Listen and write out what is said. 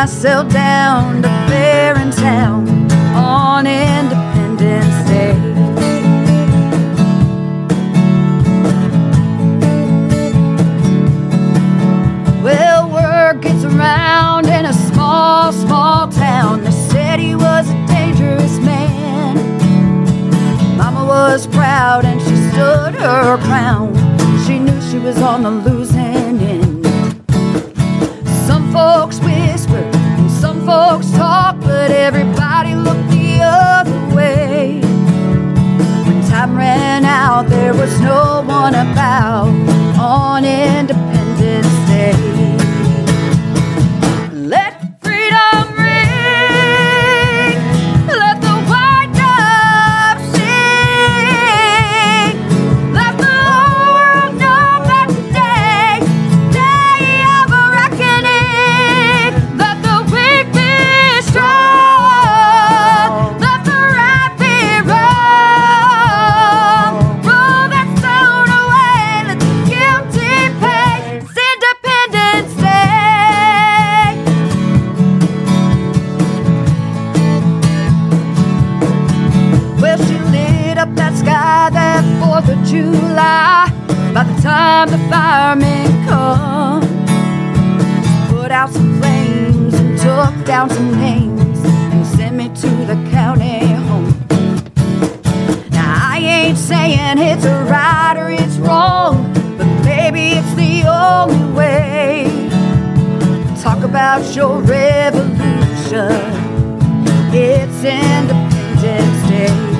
myself down to fair in town on Independence Day. Well, word gets around in a small, small town. They said he was a dangerous man. Mama was proud and she stood her ground. She knew she was on the losing end. Some folks Independence Day. July. By the time the firemen come, put out some flames and took down some names and sent me to the county home. Now, I ain't saying it's right or it's wrong, but maybe it's the only way. Talk about your revolution. It's Independence Day.